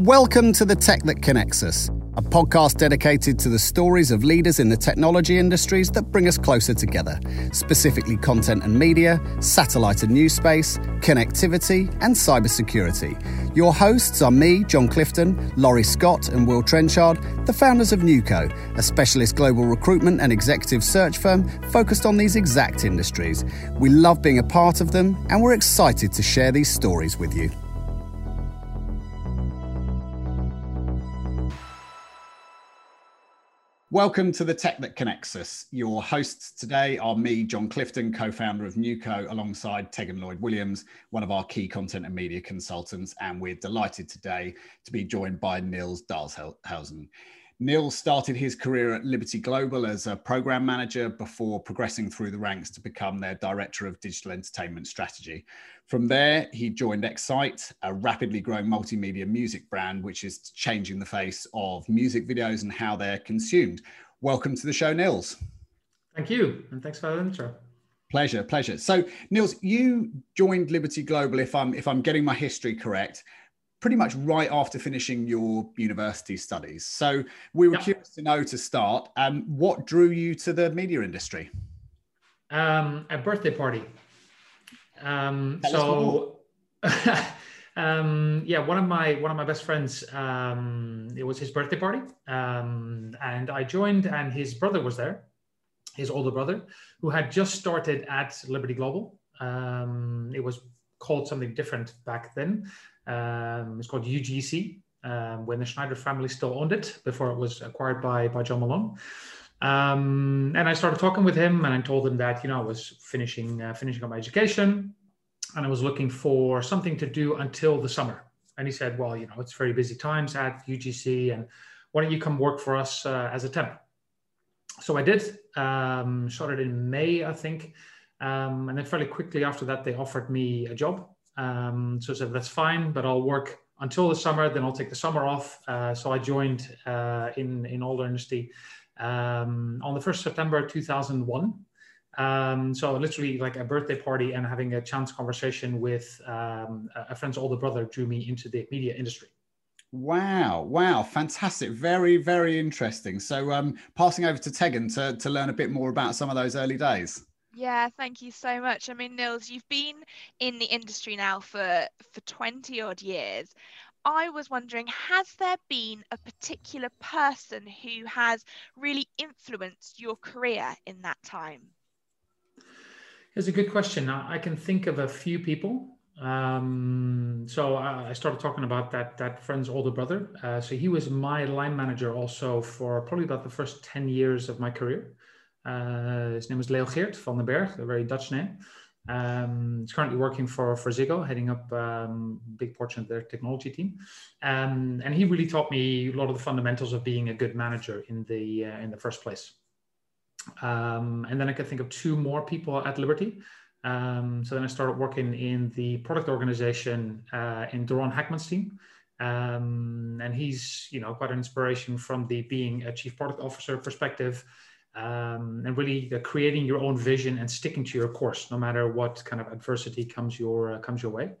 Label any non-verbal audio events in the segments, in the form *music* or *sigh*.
Welcome to The Tech That Connects Us, a podcast dedicated to the stories of leaders in the technology industries that bring us closer together, specifically content and media, satellite and news space, connectivity, and cybersecurity. Your hosts are me, John Clifton, Laurie Scott, and Will Trenchard, the founders of Nuco, a specialist global recruitment and executive search firm focused on these exact industries. We love being a part of them, and we're excited to share these stories with you. Welcome to the Tech That Connects Us. Your hosts today are me, John Clifton, co founder of Nuco, alongside Tegan Lloyd Williams, one of our key content and media consultants. And we're delighted today to be joined by Nils Dalshausen. Neil started his career at Liberty Global as a program manager before progressing through the ranks to become their director of digital entertainment strategy. From there, he joined XITE, a rapidly growing multimedia music brand, which is changing the face of music videos and how they're consumed. Welcome to the show, Nils. Thank you, and thanks for the intro. Pleasure, pleasure. So, Nils, you joined Liberty Global, if I'm if I'm getting my history correct, pretty much right after finishing your university studies. So we were yep. curious to know to start, um, what drew you to the media industry? Um, a birthday party. Um, so, *laughs* um, yeah, one of my one of my best friends. Um, it was his birthday party, um, and I joined, and his brother was there, his older brother, who had just started at Liberty Global. Um, it was called something different back then. Um, it's called UGC um, when the Schneider family still owned it before it was acquired by, by John Malone. Um, and I started talking with him and I told him that, you know, I was finishing, uh, finishing up my education and I was looking for something to do until the summer. And he said, well, you know, it's very busy times at UGC and why don't you come work for us uh, as a temp? So I did, um, started in May, I think. Um, and then fairly quickly after that, they offered me a job um, so I said, that's fine, but I'll work until the summer, then I'll take the summer off. Uh, so I joined uh, in, in all earnesty um, on the 1st September 2001. Um, so literally like a birthday party and having a chance conversation with um, a friend's older brother drew me into the media industry. Wow, wow, fantastic. Very, very interesting. So um, passing over to Tegan to, to learn a bit more about some of those early days. Yeah, thank you so much. I mean, Nils, you've been in the industry now for for 20 odd years. I was wondering, has there been a particular person who has really influenced your career in that time? It's a good question. I can think of a few people. Um, so I started talking about that that friend's older brother. Uh, so he was my line manager also for probably about the first 10 years of my career. Uh, his name is Leo Geert van den Berg, a very Dutch name. Um, he's currently working for, for Ziggo, heading up um, a big portion of their technology team. Um, and he really taught me a lot of the fundamentals of being a good manager in the, uh, in the first place. And then I could think of two more people at Liberty. So then I started working in the product organization uh, in Doron Hacmon's team. And he's, you know, quite an inspiration from the being a chief product officer perspective um, and really creating your own vision and sticking to your course, no matter what kind of adversity comes your uh, comes your way.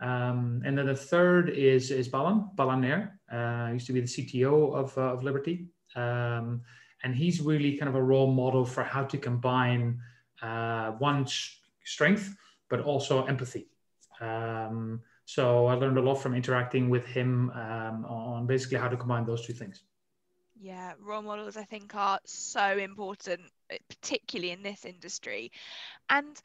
Um, and then the third is is Balan Balan Nair. Uh, used to be the CTO of uh, of Liberty, um, and he's really kind of a role model for how to combine uh, one strength but also empathy. Um, so I learned a lot from interacting with him um, on basically how to combine those two things. Yeah, role models I think are so important, eh, particularly in this industry. And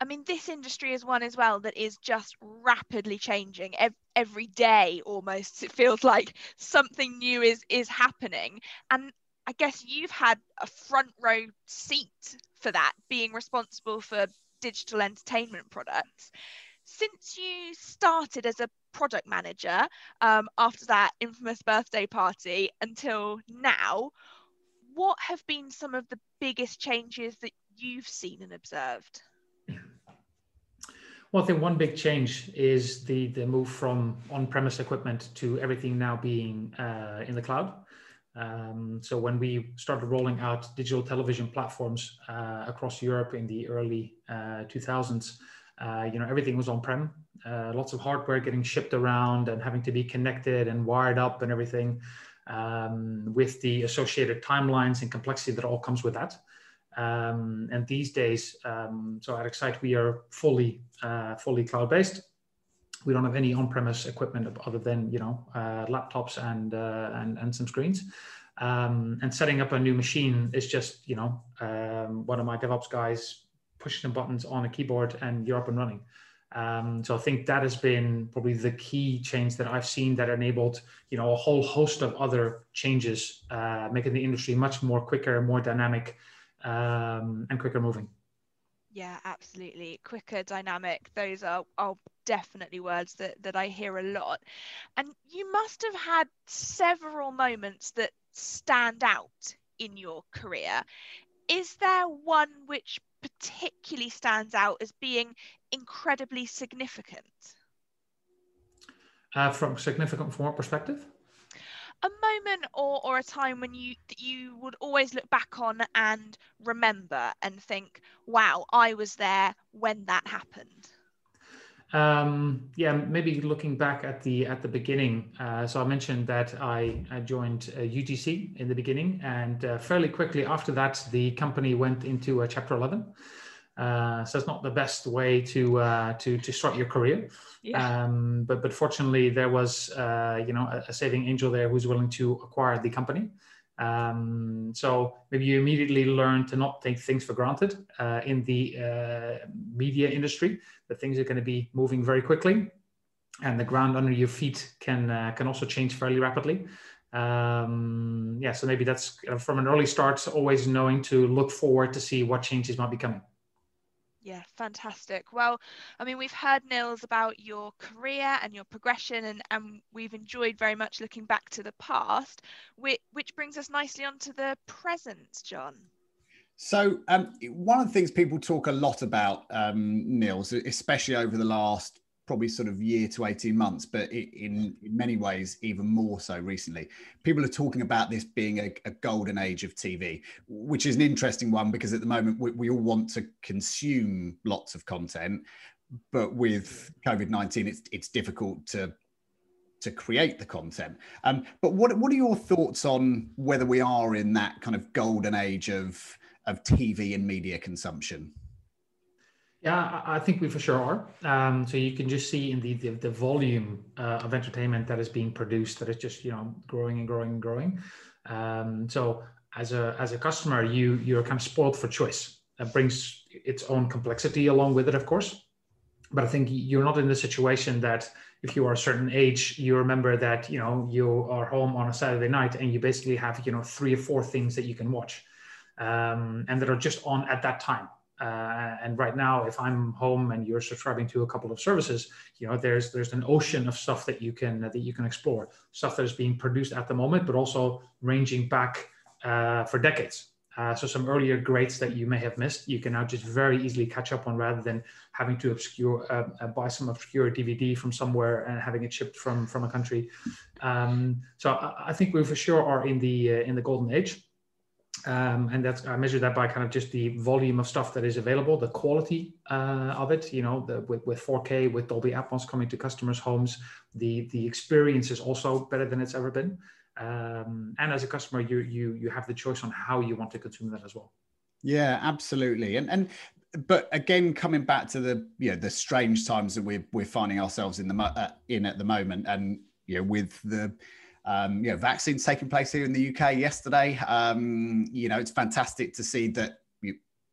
I mean, this industry is one as well that is just rapidly changing every day almost. It feels like something new is is happening. And I guess you've had a front row seat for that, being responsible for digital entertainment products since you started as a product manager um, after that infamous birthday party until now, what have been some of the biggest changes that you've seen and observed? Well, I think one big change is the the move from on-premise equipment to everything now being uh, in the cloud. Um, so when we started rolling out digital television platforms uh, across Europe in the early uh, 2000s, uh, you know, everything was on-prem. Uh, lots of hardware getting shipped around and having to be connected and wired up and everything, um, with the associated timelines and complexity that all comes with that. Um, and these days, um, so at XITE, we are fully uh, fully cloud-based. We don't have any on-premise equipment other than you know uh, laptops and, uh, and and some screens. Um, and setting up a new machine is just you know um, one of my DevOps guys pushing the buttons on a keyboard and you're up and running. Um, so I think that has been probably the key change that I've seen that enabled, you know, a whole host of other changes, uh, making the industry much more quicker, more dynamic, um, and quicker moving. Yeah, absolutely. Quicker, dynamic. Those are, are definitely words that, that I hear a lot. And you must have had several moments that stand out in your career. Is there one which particularly stands out as being incredibly significant? Uh, from significant from what perspective? A moment or, or a time when you that you would always look back on and remember and think, "Wow, I was there when that happened." Um, yeah, maybe looking back at the at the beginning. Uh, so I mentioned that I, I joined uh, UGC in the beginning, and uh, fairly quickly after that, the company went into Chapter 11. Uh, so it's not the best way to uh, to to start your career. Yeah. Um, but but fortunately, there was uh, you know a, a, saving angel there who's willing to acquire the company. Um, so maybe you immediately learn to not take things for granted uh, in the uh, media industry. That things are going to be moving very quickly, and the ground under your feet can uh, can also change fairly rapidly. Um, yeah, so maybe that's uh, from an early start, always knowing to look forward to see what changes might be coming. Yeah, fantastic. Well, I mean, we've heard Nils about your career and your progression, and, and we've enjoyed very much looking back to the past, which, which brings us nicely onto the present, John. So, um, one of the things people talk a lot about, um, Nils, especially over the last probably sort of year to 18 months, but in, in many ways, even more so recently. People are talking about this being a, a, golden age of TV, which is an interesting one because at the moment we, we all want to consume lots of content, but with COVID 19, it's, it's difficult to to create the content. Um, but what what are your thoughts on whether we are in that kind of golden age of of TV and media consumption? Yeah, I think we for sure are. Um, so you can just see in the the, the volume uh, of entertainment that is being produced that is just you know growing and growing and growing. Um, so as a as a customer, you you're kind of spoiled for choice. That brings its own complexity along with it, of course. But I think you're not in the situation that if you are a certain age, you remember that you know you are home on a Saturday night and you basically have you know three or four things that you can watch, um, and that are just on at that time uh, and right now, if I'm home and you're subscribing to a couple of services, you know, there's there's an ocean of stuff that you can that you can explore, stuff that is being produced at the moment, but also ranging back uh, for decades. Uh, so some earlier greats that you may have missed, you can now just very easily catch up on rather than having to obscure uh, uh, buy some obscure DVD from somewhere and having it shipped from from a country. Um, so I, I, think we for sure are in the uh, in the golden age um, and that's I measure that by kind of just the volume of stuff that is available, the quality uh, of it. You know, the, with, with 4K, with Dolby Atmos coming to customers' homes, the the experience is also better than it's ever been. Um, and as a customer, you you you have the choice on how you want to consume that as well. Yeah, absolutely. And and but again, coming back to the you know the strange times that we're we're finding ourselves in the uh, in at the moment, and you know with the um, you know, vaccines taking place here in the UK yesterday. Um, you know, it's fantastic to see that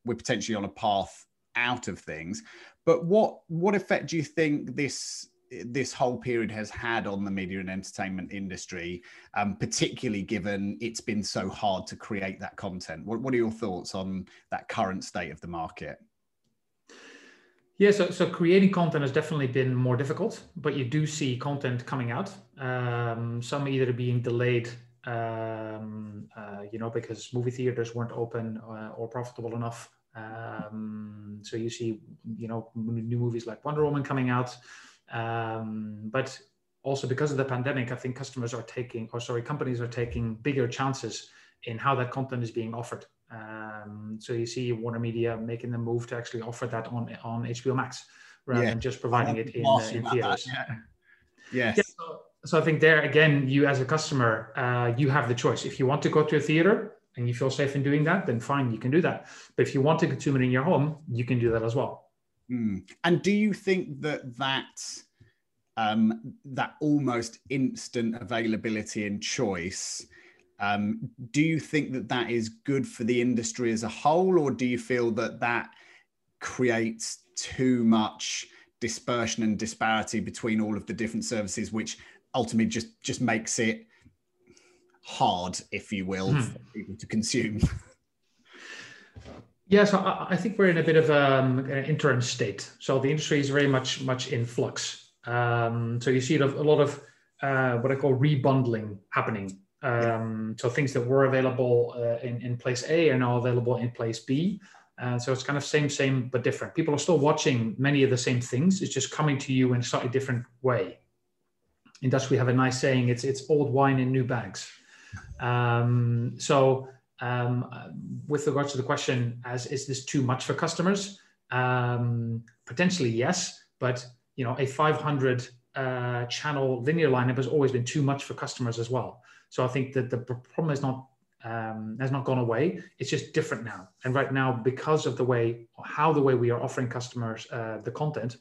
we're potentially on a path out of things. But what what effect do you think this this whole period has had on the media and entertainment industry, um, particularly given it's been so hard to create that content? What, what are your thoughts on that current state of the market? Yeah, so, so creating content has definitely been more difficult, but you do see content coming out. Um, some either being delayed, um, uh, you know, because movie theaters weren't open uh, or profitable enough. Um, so you see, you know, new movies like Wonder Woman coming out. Um, but also because of the pandemic, I think customers are taking, or sorry, companies are taking bigger chances in how that content is being offered. Um, so you see Warner Media making the move to actually offer that on on HBO Max, rather yeah. than just providing it in, uh, in theaters. Yeah. *laughs* Yes. Yeah, so, so, I think there again, you as a customer, uh, you have the choice. If you want to go to a theater and you feel safe in doing that, then fine, you can do that. But if you want to consume it in your home, you can do that as well. Mm. And do you think that that um, that almost instant availability and choice? Um, do you think that that is good for the industry as a whole, or do you feel that that creates too much dispersion and disparity between all of the different services, which ultimately just just makes it hard, if you will, hmm. for people to consume? *laughs* Yeah, so I, I think we're in a bit of um, an interim state. So the industry is very much much in flux. Um, so you see a lot of uh, what I call rebundling happening. Um, so things that were available uh, in, in place A are now available in place B. Uh, so it's kind of same, same, but different. People are still watching many of the same things. It's just coming to you in a slightly different way. In Dutch, we have a nice saying: "It's it's old wine in new bags." Um, so, um, with regards to the question, as is this too much for customers? Um, potentially, yes. But you know, a 500 uh, channel linear lineup has always been too much for customers as well. So I think that the problem not um, has not gone away. It's just different now. And right now, because of the way, how the way we are offering customers uh, the content,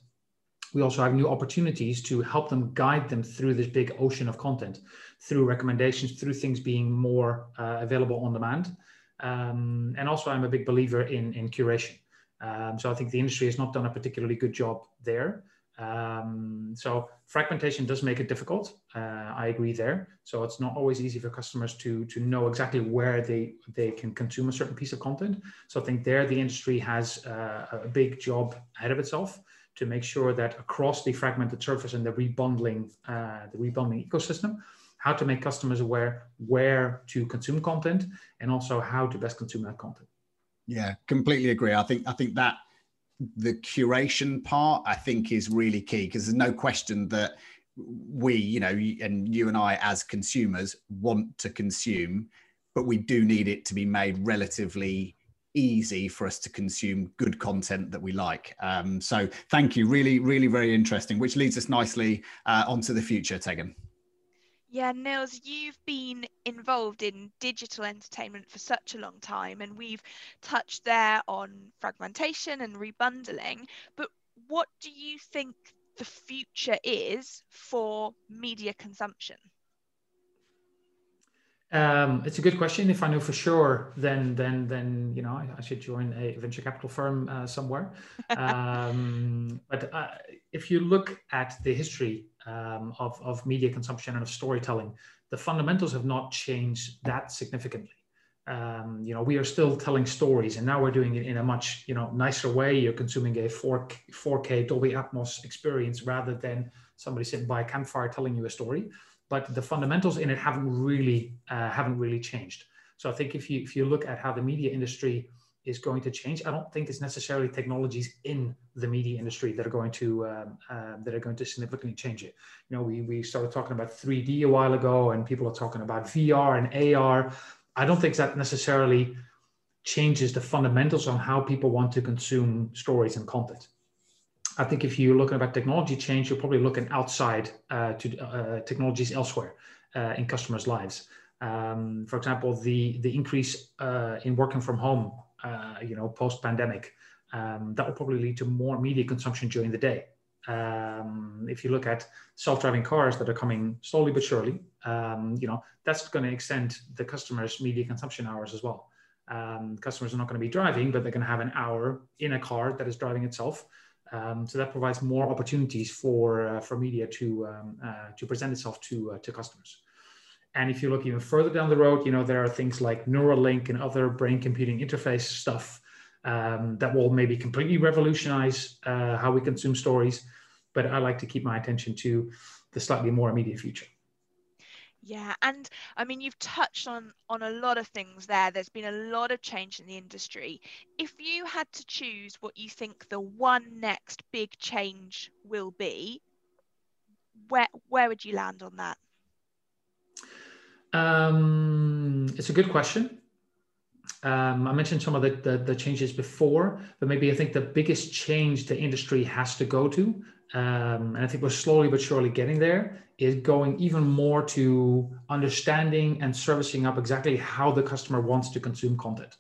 we also have new opportunities to help them guide them through this big ocean of content, through recommendations, through things being more uh, available on demand. Um, and also, I'm a big believer in in curation. Um, so I think the industry has not done a particularly good job there. Um, so fragmentation does make it difficult. Uh, I agree there. So it's not always easy for customers to to know exactly where they they can consume a certain piece of content. So I think there the industry has uh, a big job ahead of itself to make sure that across the fragmented surface and the rebundling uh, the rebundling ecosystem, how to make customers aware where to consume content and also how to best consume that content. Yeah, completely agree. I think I think that the curation part i think is really key because there's no question that we you know and you and i as consumers want to consume but we do need it to be made relatively easy for us to consume good content that we like. Um, so thank you. Really really very interesting which leads us nicely uh, onto the future tegan yeah, Nils, you've been involved in digital entertainment for such a long time, and we've touched there on fragmentation and rebundling. But what do you think the future is for media consumption? Um, it's a good question. If I know for sure, then then then you know I, I should join a venture capital firm uh, somewhere. Um, *laughs* but uh, if you look at the history um, of, of media consumption and of storytelling, the fundamentals have not changed that significantly. Um, you know, we are still telling stories, and now we're doing it in a much you know nicer way. You're consuming a 4 4K Dolby Atmos experience rather than somebody sitting by a campfire telling you a story. But the fundamentals in it haven't really uh, haven't really changed. So I think if you if you look at how the media industry is going to change. I don't think it's necessarily technologies in the media industry that are going to um, uh, that are going to significantly change it. You know, we we started talking about 3D a while ago, and people are talking about VR and AR. I don't think that necessarily changes the fundamentals on how people want to consume stories and content. I think if you're looking about technology change, you're probably looking outside uh, to uh, technologies elsewhere uh, in customers' lives. Um, for example, the the increase uh, in working from home uh, you know, post pandemic, um, that will probably lead to more media consumption during the day. Um, if you look at self-driving cars that are coming slowly but surely, um, you know, that's going to extend the customer's media consumption hours as well. Um, customers are not going to be driving, but they're going to have an hour in a car that is driving itself. Um, so that provides more opportunities for uh, for media to um, uh, to present itself to uh, to customers. And if you look even further down the road, you know, there are things like Neuralink and other brain computing interface stuff um, that will maybe completely revolutionize uh, how we consume stories. But I like to keep my attention to the slightly more immediate future. Yeah, and I mean you've touched on on a lot of things there. There's been a lot of change in the industry. If you had to choose what you think the one next big change will be, where where would you land on that? Um, it's a good question. Um, I mentioned some of the, the, the, changes before, but maybe I think the biggest change the industry has to go to, um, and I think we're slowly but surely getting there, is going even more to understanding and servicing up exactly how the customer wants to consume content.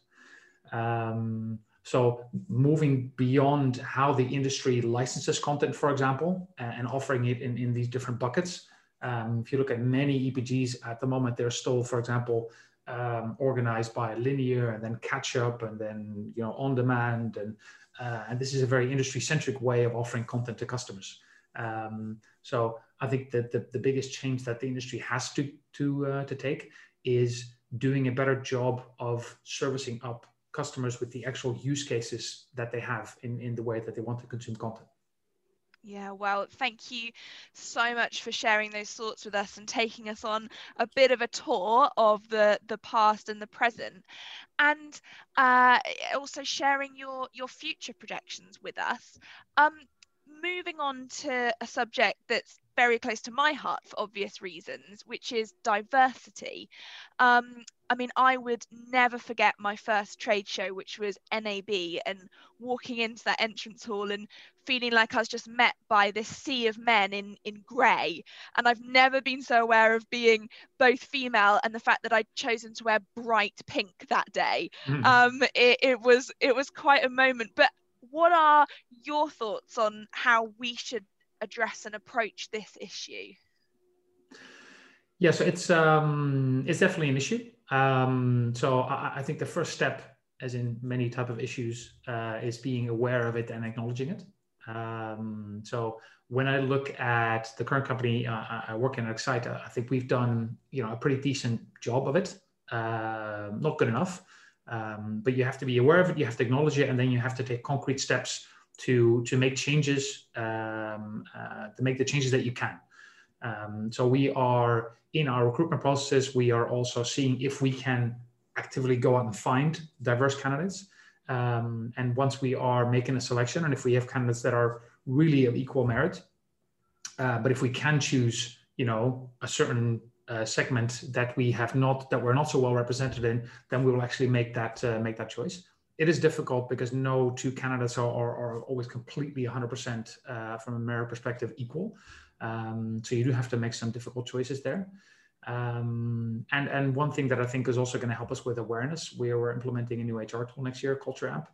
Um, so moving beyond how the industry licenses content, for example, and offering it in, in these different buckets. Um, if you look at many EPGs at the moment, they're still, for example, um, organized by linear and then catch up and then you know on demand and uh, and this is a very industry centric way of offering content to customers. Um, so I think that the, the biggest change that the industry has to to uh, to take is doing a better job of servicing up customers with the actual use cases that they have in, in the way that they want to consume content. Yeah, well, thank you so much for sharing those thoughts with us and taking us on a bit of a tour of the the past and the present, and uh, also sharing your your future projections with us. Um, moving on to a subject that's very close to my heart for obvious reasons, which is diversity. Um, I mean, I would never forget my first trade show, which was NAB, and walking into that entrance hall and feeling like I was just met by this sea of men in in grey. And I've never been so aware of being both female and the fact that I'd chosen to wear bright pink that day. Mm. Um, it, it was it was quite a moment. But what are your thoughts on how we should address and approach this issue? Yeah, so it's um, it's definitely an issue. Um, so I, I, think the first step, as in many type of issues, uh, is being aware of it and acknowledging it. Um, so when I look at the current company uh, I work in at XITE, I think we've done you know a pretty decent job of it. Uh, not good enough, um, but you have to be aware of it. You have to acknowledge it, and then you have to take concrete steps to to make changes, um, uh, to make the changes that you can. Um, so we are in our recruitment processes. We are also seeing if we can actively go out and find diverse candidates. Um, and once we are making a selection, and if we have candidates that are really of equal merit, uh, but if we can choose, you know, a certain uh, segment that we have not that we're not so well represented in, then we will actually make that uh, make that choice. It is difficult because no two candidates are, are, are always completely 100% uh, from a merit perspective equal. Um, so you do have to make some difficult choices there. Um, and and one thing that I think is also going to help us with awareness, we are implementing a new HR tool next year, Culture Amp,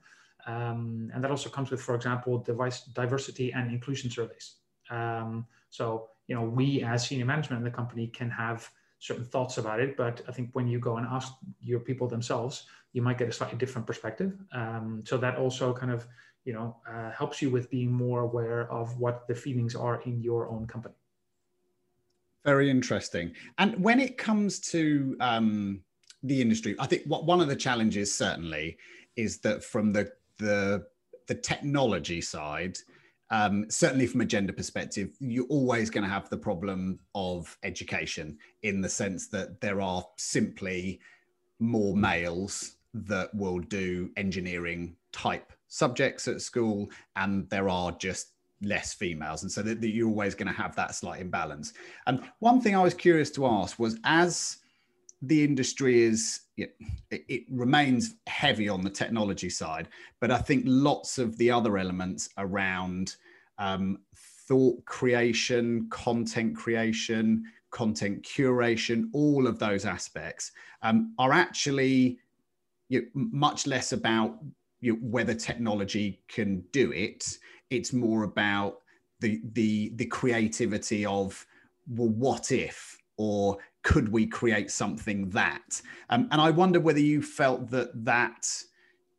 um, and that also comes with, for example, device diversity and inclusion surveys. Um, so you know, we as senior management in the company can have certain thoughts about it, but I think when you go and ask your people themselves, you might get a slightly different perspective. Um, so that also kind of you know uh, helps you with being more aware of what the feelings are in your own company very interesting and when it comes to um, the industry i think what one of the challenges certainly is that from the the the technology side um, certainly from a gender perspective, you're always going to have the problem of education in the sense that there are simply more males that will do engineering type subjects at school and there are just less females. And so that, that you're always going to have that slight imbalance. And one thing i was curious to ask was as the industry is it, it, remains heavy on the technology side but i think lots of the other elements around um, thought creation content creation content curation all of those aspects um, are actually you know, much less about you know, whether technology can do it. It's more about the the the creativity of well, what if or could we create something that? Um, and I wonder whether you felt that that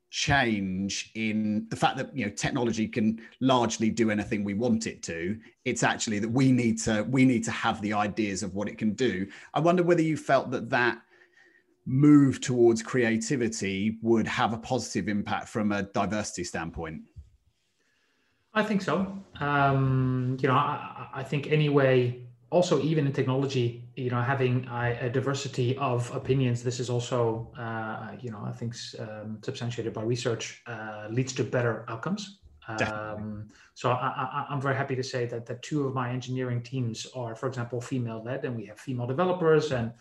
change in the fact that you know technology can largely do anything we want it to it's actually that we need to we need to have the ideas of what it can do i wonder whether you felt that that move towards creativity would have a positive impact from a diversity standpoint? I think so. Um, you know, I, I, think anyway. Also, even in technology, you know, having a, a diversity of opinions, this is also, uh, you know, I think um, substantiated by research, uh, leads to better outcomes. Um, so I, am very happy to say that that two of my engineering teams are, for example, female led, and we have female developers and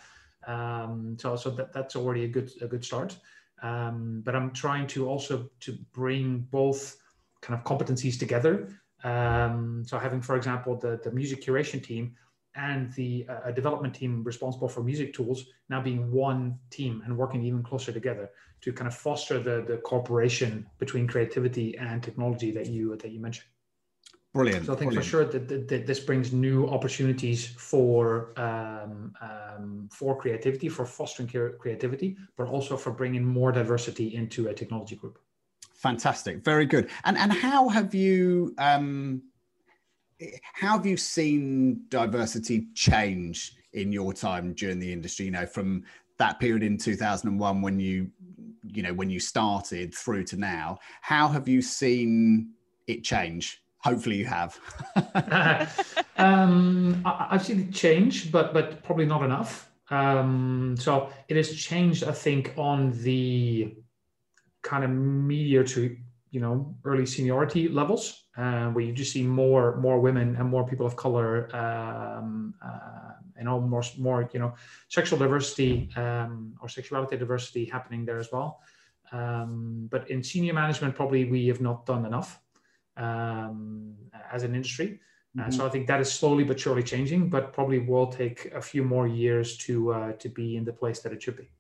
um, so so that, that's already a good a good start. Um, but I'm trying to also to bring both kind of competencies together. Um, so having, for example, the, the music curation team and the uh, development team responsible for music tools now being one team and working even closer together to kind of foster the, the cooperation between creativity and technology that you that you mentioned. Brilliant. So I think brilliant. for sure that, that, that, this brings new opportunities for um, um, for creativity, for fostering creativity, but also for bringing more diversity into a technology group. Fantastic, very good. And and how have you um, how have you seen diversity change in your time during the industry? You know, from that period in 2001 when you you know when you started through to now, how have you seen it change? Hopefully, you have. *laughs* um, I, have seen it change, but but probably not enough. Um, so it has changed, I think, on the kind of media to you know early seniority levels, uh, where you just see more more women and more people of color, um, uh, and almost more you know sexual diversity um, or sexuality diversity happening there as well. Um, but in senior management, probably we have not done enough um, as an industry. Uh, mm-hmm. so I think that is slowly but surely changing, but probably will take a few more years to uh, to be in the place that it should be.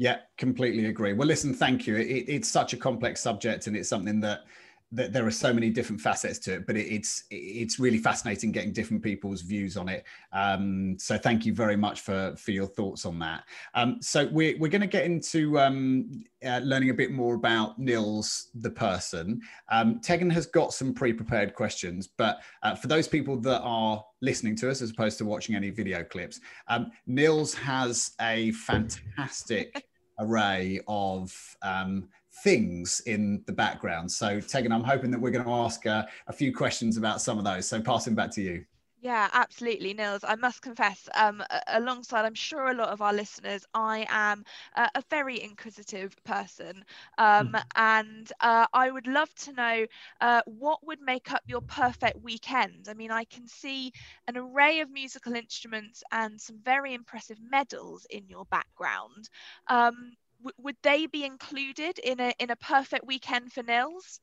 Yeah, completely agree. Well, listen, thank you. It, it's such a complex subject, and it's something that that there are so many different facets to it, but it, it's it's really fascinating getting different people's views on it. Um, so thank you very much for for your thoughts on that. Um, so we're we're going to get into um, uh, learning a bit more about Nils the person. Um, Tegan has got some pre-prepared questions, but uh, for those people that are listening to us as opposed to watching any video clips, um, Nils has a fantastic array of um, things in the background. So, Tegan, I'm hoping that we're going to ask uh, a few questions about some of those. So, passing back to you. Yeah, absolutely, Nils. I must confess, um, alongside, I'm sure a lot of our listeners, I am uh, a very inquisitive person, um, mm. and uh, I would love to know uh, what would make up your perfect weekend. I mean, I can see an array of musical instruments and some very impressive medals in your background. Um, would they be included in a in a perfect weekend for Nils?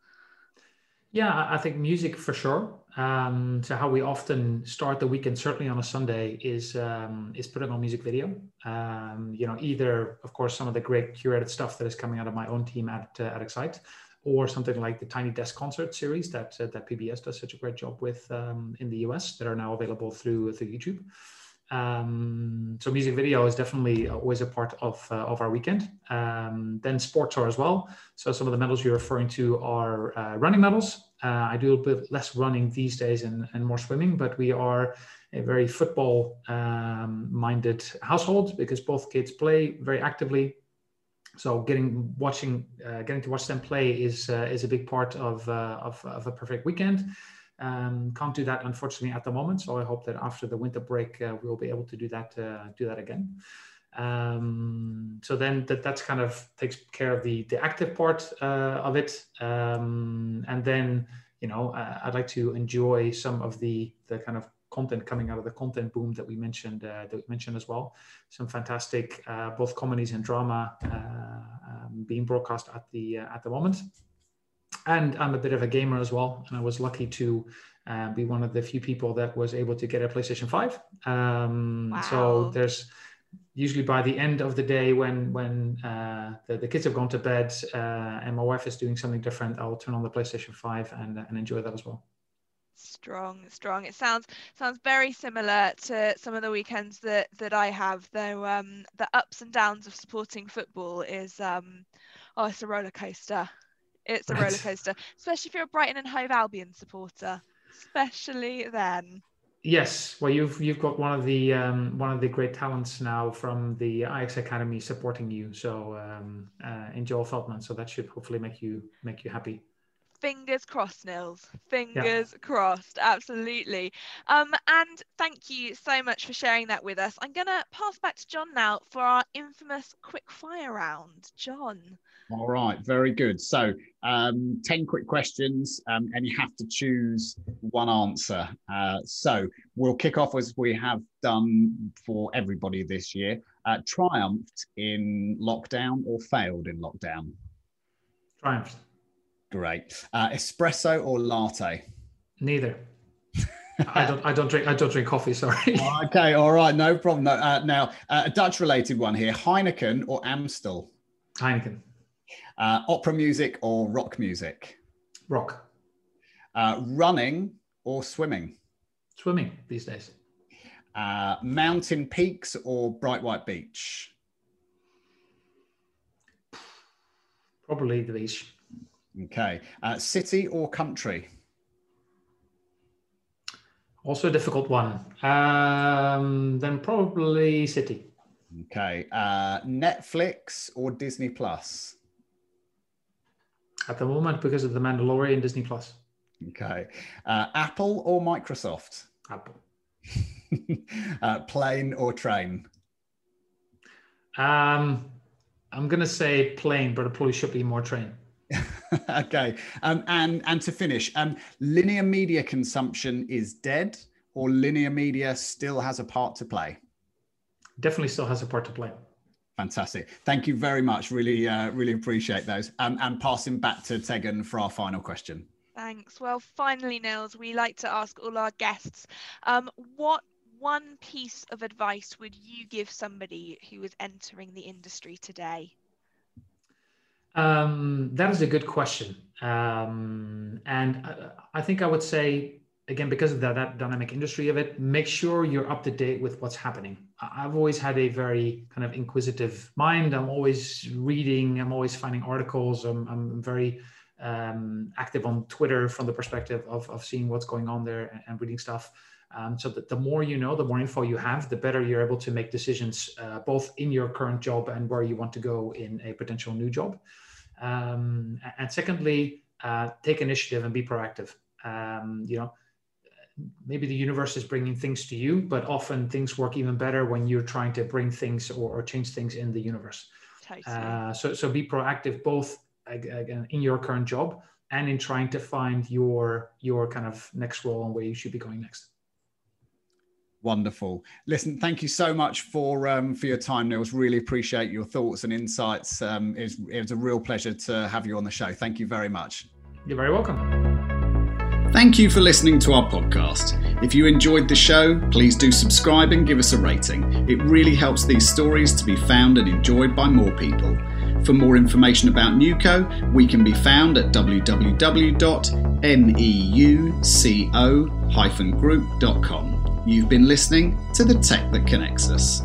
Yeah, I think music for sure. Um, so how we often start the weekend, certainly on a Sunday, is um, is putting on music video. Um, you know, either of course some of the great curated stuff that is coming out of my own team at uh, at XITE, or something like the Tiny Desk concert series that uh, that PBS does such a great job with um, in the US that are now available through through YouTube. Um, so music video is definitely always a part of uh, of our weekend. Um, then sports are as well. So some of the medals you're referring to are uh, running medals. Uh, I do a bit less running these days and, and more swimming, but we are a very football um, minded household because both kids play very actively. So getting watching uh, getting to watch them play is uh, is a big part of, uh, of of a perfect weekend. Um, can't do that unfortunately at the moment. So I hope that after the winter break uh, we'll be able to do that uh, do that again. Um, so then that that's kind of takes care of the the active part uh, of it, um, and then you know uh, I'd like to enjoy some of the the kind of content coming out of the content boom that we mentioned uh, that we mentioned as well. Some fantastic uh, both comedies and drama um, being broadcast at the at the moment and I'm a bit of a gamer as well. And I was lucky to uh, be one of the few people that was able to get a PlayStation 5. Um, wow. So there's usually by the end of the day when when uh, the, the kids have gone to bed uh, and my wife is doing something different, I'll turn on the PlayStation 5 and, and enjoy that as well. Strong, strong. It sounds sounds very similar to some of the weekends that that I have. Though um, the ups and downs of supporting football is um, oh, it's a roller coaster. It's a roller coaster, especially if you're a Brighton and Hove Albion supporter. Especially then. Yes, well, you've you've got one of the um, one of the great talents now from the Ajax Academy supporting you. So um, uh, in Joel Veltman, so that should hopefully make you make you happy. fingers crossed nils fingers yeah. crossed absolutely um and thank you so much for sharing that with us i'm gonna pass back to john now for our infamous quick fire round john all right very good so um 10 quick questions um, and you have to choose one answer uh, so we'll kick off as we have done for everybody this year uh, triumphed in lockdown or failed in lockdown triumphed Great. Uh, espresso or latte? Neither. I don't. I don't drink. I don't drink coffee. Sorry. *laughs* okay. All right. No problem. No, uh, now, uh, a Dutch-related one here: Heineken or Amstel? Heineken. Uh, opera music or rock music? Rock. Uh, running or swimming? Swimming these days. Uh, mountain peaks or bright white beach? Probably the beach. Okay. Uh, city or country? Also a difficult one. Um, then probably city. Okay. Uh, Netflix or Disney Plus? At the moment, because of the Mandalorian, Disney Plus. Okay. Uh, Apple or Microsoft? Apple. *laughs* uh, plane or train? Um, I'm going to say plane, but it probably should be more train. *laughs* okay. Um, and and to finish, um, linear media consumption is dead, or linear media still has a part to play? Definitely still has a part to play. Fantastic. Thank you very much. Really, uh, really appreciate those. Um, and passing back to Tegan for our final question. Thanks. Well, finally, Nils, we like to ask all our guests, um, what one piece of advice would you give somebody who is entering the industry today? Um, that is a good question. Um, and I, I, think I would say, again, because of that, that dynamic industry of it, make sure you're up to date with what's happening. I've always had a very kind of inquisitive mind. I'm always reading, I'm always finding articles. I'm, I'm very um, active on Twitter from the perspective of, of seeing what's going on there and, and reading stuff. Um, so that the more you know, the more info you have, the better you're able to make decisions, uh, both in your current job and where you want to go in a potential new job. Um, and secondly, uh, take initiative and be proactive. Um, you know, maybe the universe is bringing things to you, but often things work even better when you're trying to bring things or, or change things in the universe. Uh, so, so be proactive both again in your current job and in trying to find your your kind of next role and where you should be going next. Wonderful. Listen, thank you so much for um, for your time, Nils. Really appreciate your thoughts and insights. Um, it, was, it was a real pleasure to have you on the show. Thank you very much. You're very welcome. Thank you for listening to our podcast. If you enjoyed the show, please do subscribe and give us a rating. It really helps these stories to be found and enjoyed by more people. For more information about NUCO, we can be found at www.neuco-group.com. You've been listening to The Tech That Connects Us.